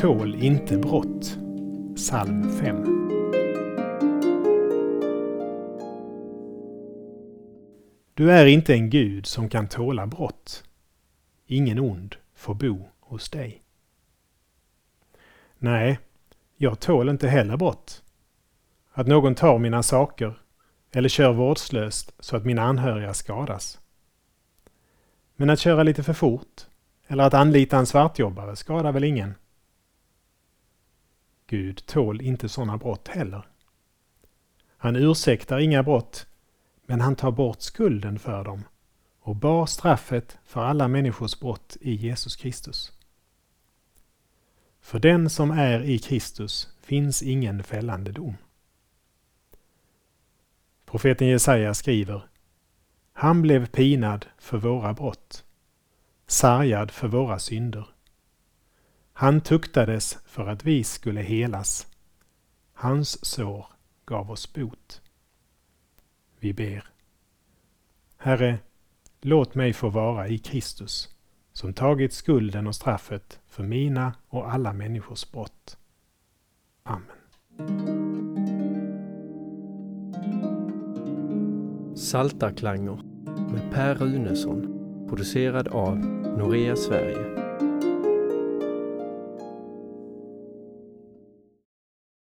tål inte brott. Psalm 5. Du är inte en Gud som kan tåla brott. Ingen ond får bo hos dig. Nej, jag tål inte heller brott. Att någon tar mina saker eller kör vårdslöst så att mina anhöriga skadas. Men att köra lite för fort eller att anlita en svartjobbare skadar väl ingen? Gud tål inte sådana brott heller. Han ursäktar inga brott, men han tar bort skulden för dem och bar straffet för alla människors brott i Jesus Kristus. För den som är i Kristus finns ingen fällande dom. Profeten Jesaja skriver Han blev pinad för våra brott, sargad för våra synder. Han tuktades för att vi skulle helas. Hans sår gav oss bot. Vi ber. Herre, låt mig få vara i Kristus, som tagit skulden och straffet för mina och alla människors brott. Amen. Saltarklanger med Per Runesson producerad av Norea Sverige